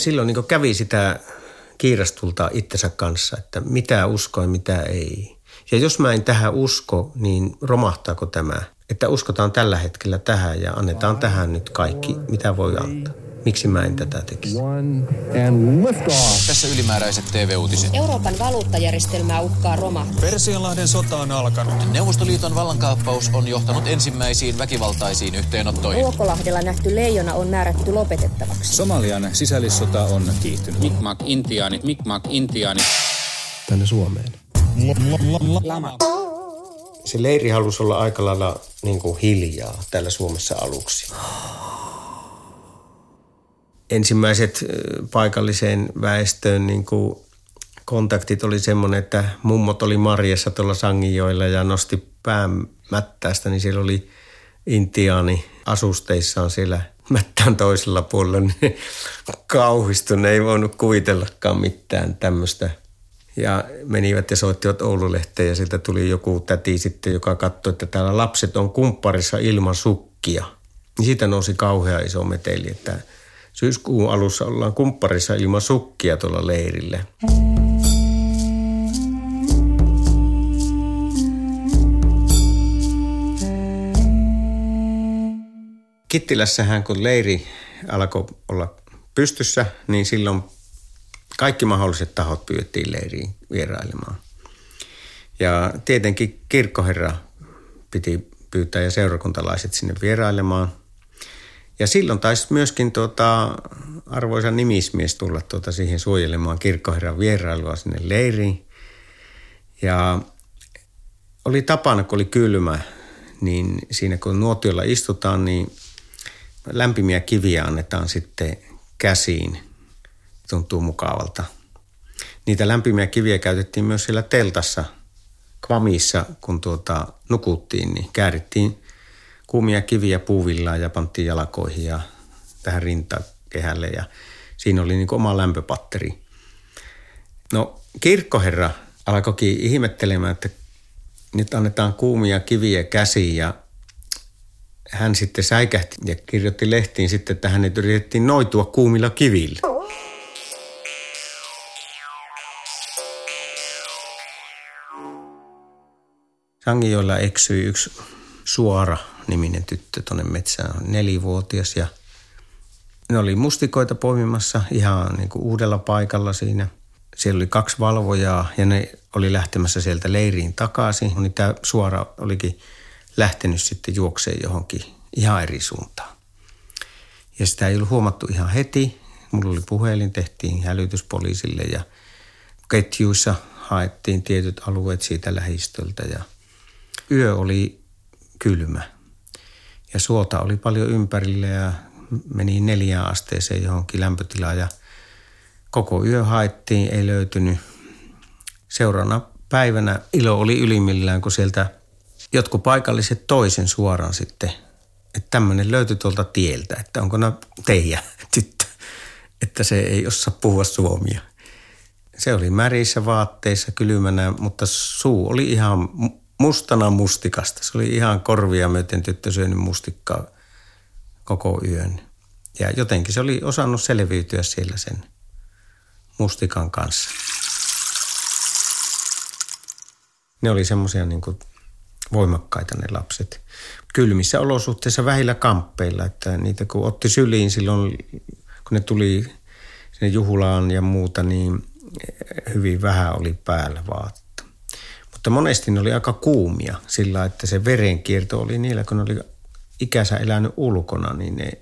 silloin niin kävi sitä kiirastulta itsensä kanssa, että mitä uskoi, mitä ei. Ja jos mä en tähän usko, niin romahtaako tämä? Että uskotaan tällä hetkellä tähän ja annetaan tähän nyt kaikki, mitä voi antaa. Miksi mä en tätä tekisi? Tässä ylimääräiset TV-uutiset. Euroopan valuuttajärjestelmää uhkaa roma. Persianlahden sota on alkanut. Neuvostoliiton vallankaappaus on johtanut ensimmäisiin väkivaltaisiin yhteenottoihin. Ruokolahdella nähty leijona on määrätty lopetettavaksi. Somalian sisällissota on kiihtynyt. Mikmak Intiaani, Mikmak Intiaani. Tänne Suomeen. Lama. Se leiri halusi olla aika lailla niin kuin hiljaa täällä Suomessa aluksi ensimmäiset paikalliseen väestöön niin kuin kontaktit oli semmoinen, että mummot oli marjassa tuolla Sangijoilla ja nosti pään mättästä, niin siellä oli intiaani asusteissaan siellä mättään toisella puolella, niin kauhistui, ne ei voinut kuvitellakaan mitään tämmöistä. Ja menivät ja soittivat Oululehteen ja sieltä tuli joku täti sitten, joka katsoi, että täällä lapset on kumpparissa ilman sukkia. Niin siitä nousi kauhea iso meteli, että – Syyskuun alussa ollaan kumpparissa ilman sukkia tuolla leirillä. Kittilässähän kun leiri alkoi olla pystyssä, niin silloin kaikki mahdolliset tahot pyydettiin leiriin vierailemaan. Ja tietenkin kirkkoherra piti pyytää ja seurakuntalaiset sinne vierailemaan. Ja silloin taisi myöskin tuota, arvoisa nimismies tulla tuota siihen suojelemaan kirkkoherran vierailua sinne leiriin. Ja oli tapana, kun oli kylmä, niin siinä kun nuotiolla istutaan, niin lämpimiä kiviä annetaan sitten käsiin. Tuntuu mukavalta. Niitä lämpimiä kiviä käytettiin myös siellä teltassa, kvamissa, kun tuota, nukuttiin, niin käärittiin kuumia kiviä puuvillaan ja panttiin jalkoihin ja tähän rintakehälle ja siinä oli niin oma lämpöpatteri. No kirkkoherra alkoikin ihmettelemään, että nyt annetaan kuumia kiviä käsiin ja hän sitten säikähti ja kirjoitti lehtiin sitten, että hänet yritettiin noitua kuumilla kivillä. Sangijoilla eksyi yksi suora niminen tyttö tuonne metsään, on nelivuotias ja ne oli mustikoita poimimassa ihan niin kuin uudella paikalla siinä. Siellä oli kaksi valvojaa ja ne oli lähtemässä sieltä leiriin takaisin. Niin tämä suora olikin lähtenyt sitten juokseen johonkin ihan eri suuntaan. Ja sitä ei ollut huomattu ihan heti. Mulla oli puhelin, tehtiin hälytyspoliisille ja ketjuissa haettiin tietyt alueet siitä lähistöltä ja yö oli kylmä. Ja suota oli paljon ympärillä ja meni neljään asteeseen johonkin lämpötilaan ja koko yö haettiin, ei löytynyt. Seuraavana päivänä ilo oli ylimmillään, kun sieltä jotkut paikalliset toisen suoraan sitten, että tämmöinen löytyi tuolta tieltä, että onko nämä teijä tyttö, että se ei osaa puhua suomia. Se oli märissä vaatteissa kylmänä, mutta suu oli ihan mustana mustikasta. Se oli ihan korvia myöten tyttö syönyt mustikkaa koko yön. Ja jotenkin se oli osannut selviytyä siellä sen mustikan kanssa. Ne oli semmoisia niin voimakkaita ne lapset. Kylmissä olosuhteissa vähillä kamppeilla, että niitä kun otti syliin silloin, kun ne tuli sinne juhulaan ja muuta, niin hyvin vähän oli päällä vaat mutta monesti ne oli aika kuumia sillä, että se verenkierto oli niillä, kun ne oli ikänsä elänyt ulkona, niin ne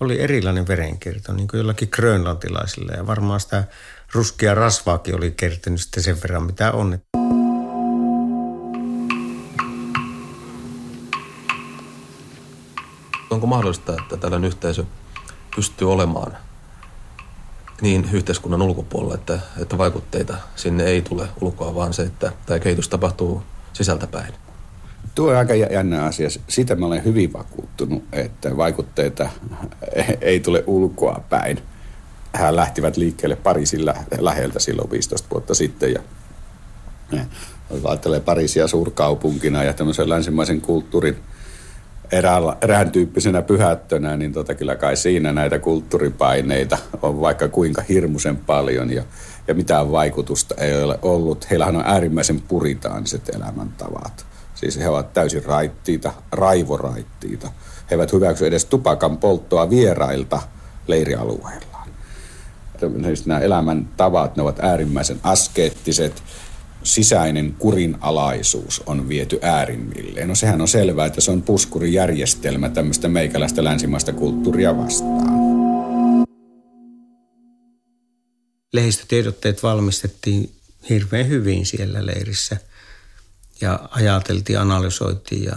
oli erilainen verenkierto, niin kuin jollakin grönlantilaisilla. Ja varmaan sitä ruskia rasvaakin oli kertynyt sitten sen verran, mitä on. Onko mahdollista, että tällainen yhteisö pystyy olemaan niin yhteiskunnan ulkopuolella, että, että vaikutteita sinne ei tule ulkoa, vaan se, että tämä kehitys tapahtuu sisältäpäin. Tuo on aika jännä asia. Sitä mä olen hyvin vakuuttunut, että vaikutteita ei tule ulkoa päin. Hän lähtivät liikkeelle Pariisin läheltä silloin 15 vuotta sitten ja ajattelee Pariisia suurkaupunkina ja tämmöisen länsimaisen kulttuurin erään, erään tyyppisenä pyhättönä, niin tota, kyllä kai siinä näitä kulttuuripaineita on vaikka kuinka hirmuisen paljon ja, ja mitään vaikutusta ei ole ollut. Heillähän on äärimmäisen puritaaniset elämäntavat. Siis he ovat täysin raittiita, raivoraittiita. He eivät hyväksy edes tupakan polttoa vierailta leirialueillaan. Siis nämä elämäntavat, ne ovat äärimmäisen askeettiset, sisäinen kurinalaisuus on viety äärimmilleen. No sehän on selvää, että se on puskurijärjestelmä tämmöistä meikäläistä länsimaista kulttuuria vastaan. Lehdistötiedotteet valmistettiin hirveän hyvin siellä leirissä ja ajateltiin, analysoitiin ja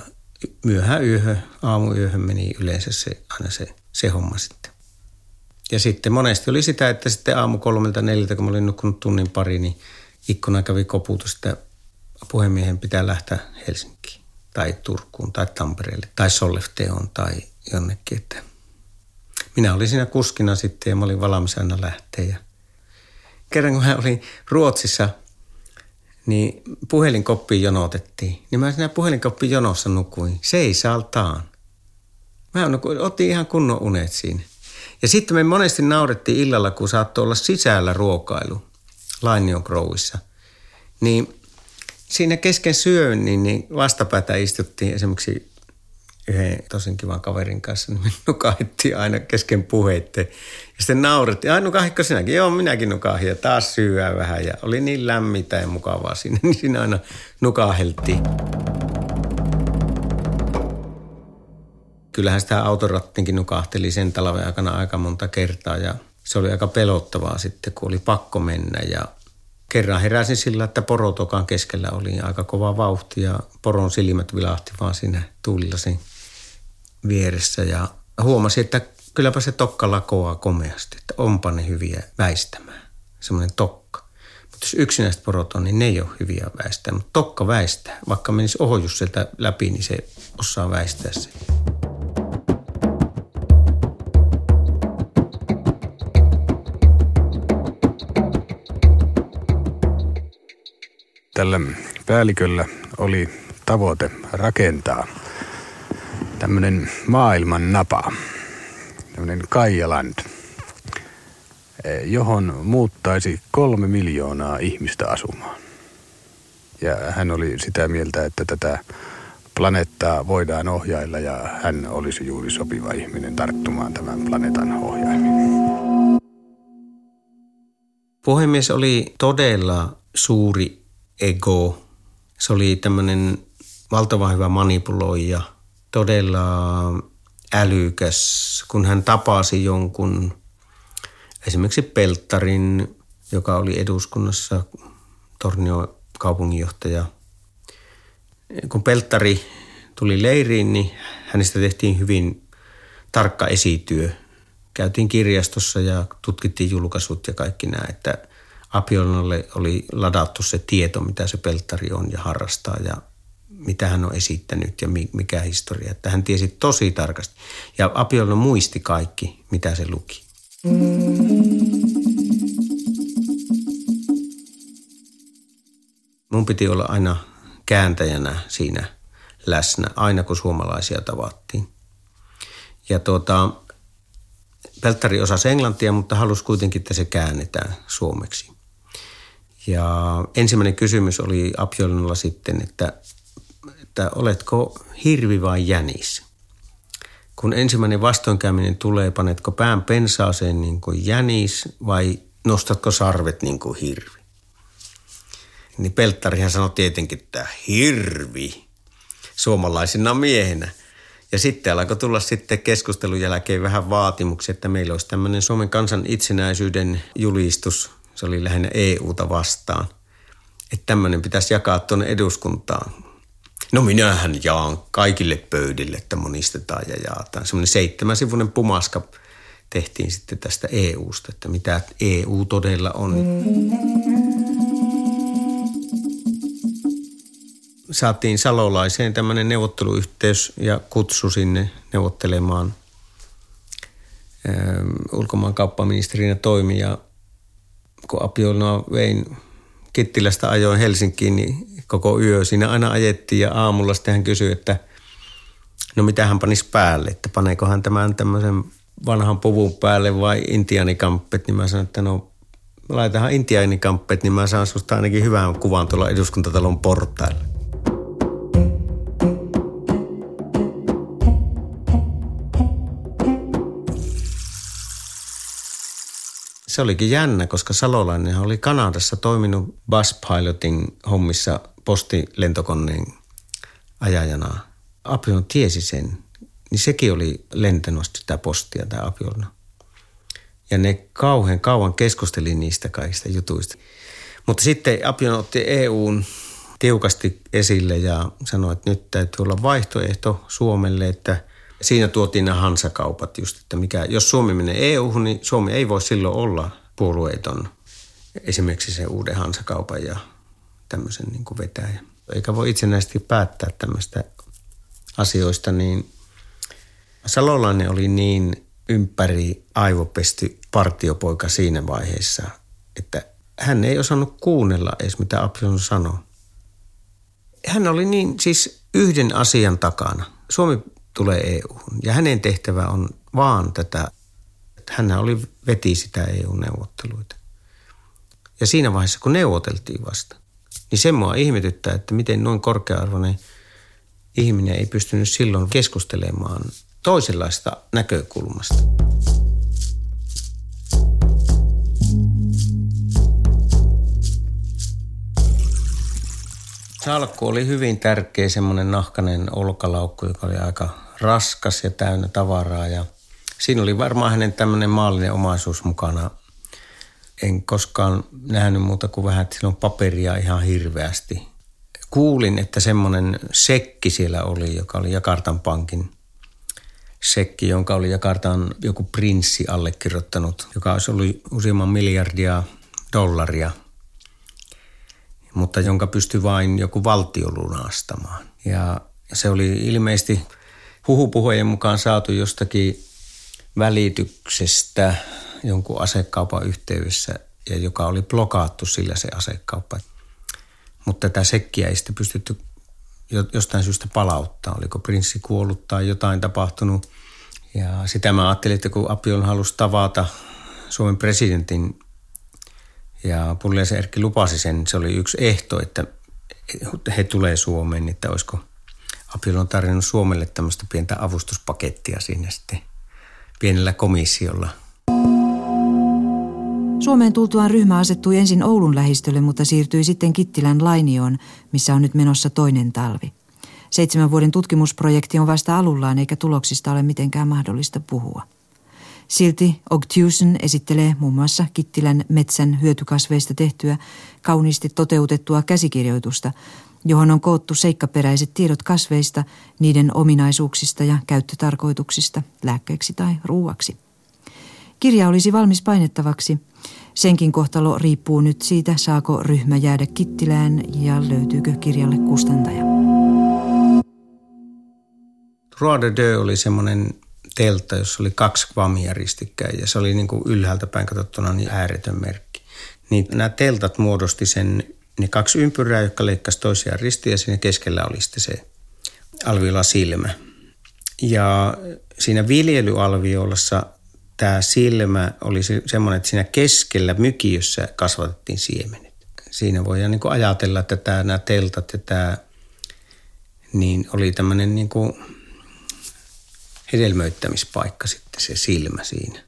myöhään yöhön, aamuyöhön meni yleensä se, aina se, se homma sitten. Ja sitten monesti oli sitä, että sitten aamu kolmelta neljältä, kun olin nukkunut tunnin pari, niin ikkuna kävi koputus, että puhemiehen pitää lähteä Helsinkiin tai Turkuun tai Tampereelle tai Sollefteon tai jonnekin. Että minä olin siinä kuskina sitten ja mä olin valmis aina lähteä. Ja kerran kun mä olin Ruotsissa, niin puhelinkoppiin jonotettiin. Niin mä siinä puhelinkoppiin jonossa nukuin seisaltaan. Mä nukuin, otin ihan kunnon unet siinä. Ja sitten me monesti naurettiin illalla, kun saattoi olla sisällä ruokailu. Lainion Growissa. Niin siinä kesken syönnin niin vastapäätä istuttiin esimerkiksi yhden tosin kivan kaverin kanssa, niin me nukahdettiin aina kesken puheitten. Ja sitten naurettiin, ai nukahitko sinäkin? Joo, minäkin nukahin ja taas syyää vähän. Ja oli niin lämmitä ja mukavaa siinä, niin siinä aina nukaheltiin. Kyllähän sitä autorattinkin nukahteli sen talven aikana aika monta kertaa ja – se oli aika pelottavaa sitten, kun oli pakko mennä ja kerran heräsin sillä, että porotokan keskellä oli aika kova vauhti ja poron silmät vilahti vaan siinä tuulilasin vieressä ja huomasin, että kylläpä se tokka lakoaa komeasti, että onpa ne hyviä väistämään, semmoinen tokka. Mutta jos yksinäiset porot on, niin ne ei ole hyviä väistää, mutta tokka väistää. Vaikka menisi ohjus sieltä läpi, niin se osaa väistää se. Tällä päälliköllä oli tavoite rakentaa tämmöinen maailman napa, tämmöinen Kaijaland, eh, johon muuttaisi kolme miljoonaa ihmistä asumaan. Ja hän oli sitä mieltä, että tätä planeettaa voidaan ohjailla ja hän olisi juuri sopiva ihminen tarttumaan tämän planeetan ohjaimiin. Puhemies oli todella suuri ego. Se oli tämmöinen valtavan hyvä manipuloija, todella älykäs, kun hän tapasi jonkun, esimerkiksi Peltarin, joka oli eduskunnassa Tornio kaupunginjohtaja. Kun Peltari tuli leiriin, niin hänestä tehtiin hyvin tarkka esityö. Käytiin kirjastossa ja tutkittiin julkaisut ja kaikki nämä, että – Apionalle oli ladattu se tieto, mitä se peltari on ja harrastaa ja mitä hän on esittänyt ja mikä historia. Että hän tiesi tosi tarkasti. Ja Apiolna muisti kaikki, mitä se luki. Mun piti olla aina kääntäjänä siinä läsnä, aina kun suomalaisia tavattiin. Ja tuota, Pelttari osasi englantia, mutta halusi kuitenkin, että se käännetään suomeksi. Ja ensimmäinen kysymys oli Apjolinalla sitten, että, että oletko hirvi vai jänis? Kun ensimmäinen vastoinkäyminen tulee, panetko pään pensaaseen niin kuin jänis vai nostatko sarvet niin kuin hirvi? Niin Pelttarihan sanoi tietenkin, että hirvi suomalaisina miehenä. Ja sitten alkoi tulla sitten keskustelun jälkeen vähän vaatimuksia, että meillä olisi tämmöinen Suomen kansan itsenäisyyden julistus – se oli lähinnä EUta vastaan. Että tämmöinen pitäisi jakaa tuonne eduskuntaan. No minähän jaan kaikille pöydille, että monistetaan ja jaataan. Semmoinen seitsemänsivuinen pumaska tehtiin sitten tästä EUsta, että mitä EU todella on. Saatiin Salolaiseen tämmöinen neuvotteluyhteys ja kutsu sinne neuvottelemaan ulkomaankauppaministerinä toimia kun Apiolnoa vein Kittilästä ajoin Helsinkiin, niin koko yö siinä aina ajettiin ja aamulla sitten hän kysyi, että no mitä hän panisi päälle, että paneekohan tämän tämmöisen vanhan puvun päälle vai intiaanikampet, niin mä sanoin, että no laitahan intiaanikampet, niin mä saan susta ainakin hyvän kuvan tuolla eduskuntatalon portailla. Se olikin jännä, koska Salolainen oli Kanadassa toiminut bus pilotin hommissa postilentokoneen ajajana. Apion tiesi sen, niin sekin oli lentänyt sitä postia tämä Apiolna. Ja ne kauhean kauan keskusteli niistä kaikista jutuista. Mutta sitten Apion otti EUn tiukasti esille ja sanoi, että nyt täytyy olla vaihtoehto Suomelle, että siinä tuotiin nämä hansakaupat just, että mikä, jos Suomi menee EU-hun, niin Suomi ei voi silloin olla puolueeton esimerkiksi se uuden hansakaupan ja tämmöisen niin kuin vetäjä. Eikä voi itsenäisesti päättää tämmöistä asioista, niin Salolainen oli niin ympäri aivopesty partiopoika siinä vaiheessa, että hän ei osannut kuunnella edes mitä Absalon sanoi. Hän oli niin siis yhden asian takana. Suomi tulee eu ja hänen tehtävä on vaan tätä, että hän oli veti sitä EU-neuvotteluita. Ja siinä vaiheessa, kun neuvoteltiin vasta, niin se mua ihmetyttää, että miten noin korkea-arvoinen ihminen ei pystynyt silloin keskustelemaan toisenlaista näkökulmasta. Salkku oli hyvin tärkeä semmoinen nahkainen olkalaukku, joka oli aika raskas ja täynnä tavaraa. Ja siinä oli varmaan hänen tämmöinen maallinen omaisuus mukana. En koskaan nähnyt muuta kuin vähän, että on paperia ihan hirveästi. Kuulin, että semmoinen sekki siellä oli, joka oli Jakartan pankin sekki, jonka oli Jakartan joku prinssi allekirjoittanut, joka olisi ollut useamman miljardia dollaria, mutta jonka pystyi vain joku valtio lunastamaan. Ja se oli ilmeisesti huhupuhojen mukaan saatu jostakin välityksestä jonkun asekaupan yhteydessä, ja joka oli blokaattu sillä se asekauppa. Mutta tätä sekkiä ei sitten pystytty jostain syystä palauttaa. Oliko prinssi kuollut tai jotain tapahtunut. Ja sitä mä ajattelin, että kun Apion halusi tavata Suomen presidentin ja Pulliaisen Erkki lupasi sen, se oli yksi ehto, että he tulee Suomeen, että olisiko Apiol on tarjonnut Suomelle tämmöistä pientä avustuspakettia sinne sitten pienellä komissiolla. Suomeen tultuaan ryhmä asettui ensin Oulun lähistölle, mutta siirtyi sitten Kittilän Lainioon, missä on nyt menossa toinen talvi. Seitsemän vuoden tutkimusprojekti on vasta alullaan eikä tuloksista ole mitenkään mahdollista puhua. Silti Ogtusen esittelee muun muassa Kittilän metsän hyötykasveista tehtyä kauniisti toteutettua käsikirjoitusta, johon on koottu seikkaperäiset tiedot kasveista, niiden ominaisuuksista ja käyttötarkoituksista, lääkkeeksi tai ruuaksi. Kirja olisi valmis painettavaksi. Senkin kohtalo riippuu nyt siitä, saako ryhmä jäädä Kittilään ja löytyykö kirjalle kustantaja. Roi de Deux oli semmoinen teltta, jossa oli kaksi kvamia ristikkäin ja se oli niin kuin ylhäältä päin katsottuna niin ääretön merkki. Niin nämä teltat muodosti sen, ne kaksi ympyrää, jotka leikkasi toisiaan ristiin ja siinä keskellä oli sitten se alviola silmä. Ja siinä viljelyalviolassa tämä silmä oli semmoinen, että siinä keskellä mykiössä kasvatettiin siemenet. Siinä voidaan niin ajatella, että tämä, nämä teltat ja tämä niin oli tämmöinen niin hedelmöittämispaikka sitten se silmä siinä.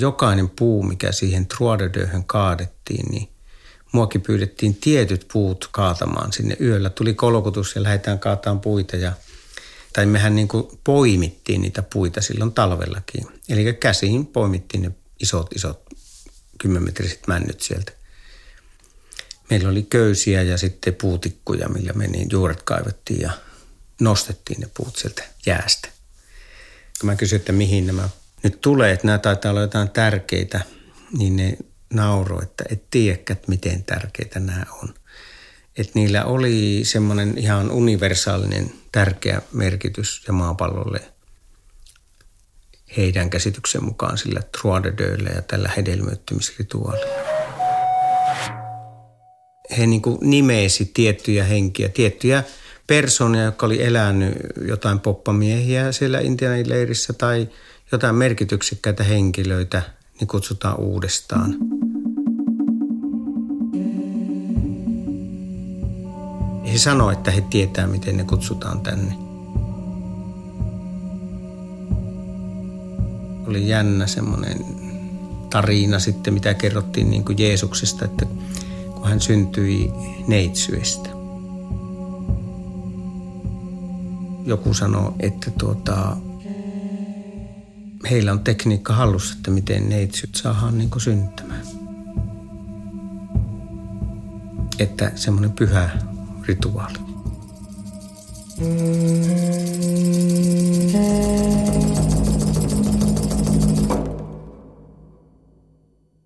Jokainen puu, mikä siihen Truadedöhön kaadettiin, niin muakin pyydettiin tietyt puut kaatamaan sinne yöllä. Tuli kolkutus ja lähdetään kaataan puita ja tai mehän niin kuin poimittiin niitä puita silloin talvellakin. Eli käsiin poimittiin ne isot, isot kymmenmetriset männyt sieltä. Meillä oli köysiä ja sitten puutikkuja, millä me niin juuret kaivettiin ja nostettiin ne puut sieltä jäästä. Kun mä kysyin, että mihin nämä nyt tulee, että nämä taitaa olla jotain tärkeitä, niin ne nauroi, että et tiedäkään, miten tärkeitä nämä on. Että niillä oli semmoinen ihan universaalinen tärkeä merkitys ja maapallolle heidän käsityksen mukaan sillä truadedöillä ja tällä hedelmöittymisrituaalilla. He niin nimesi tiettyjä henkiä, tiettyjä persoonia, joka oli elänyt jotain poppamiehiä siellä Intianin leirissä tai jotain merkityksekkäitä henkilöitä, niin kutsutaan uudestaan. He sanoivat, että he tietää, miten ne kutsutaan tänne. Oli jännä semmoinen tarina sitten, mitä kerrottiin niin kuin Jeesuksesta, että kun hän syntyi neitsyestä. Joku sanoi, että tuota, heillä on tekniikka hallussa, että miten neitsyt saadaan niin kuin syntymään. Että semmoinen pyhä rituaali. Mm.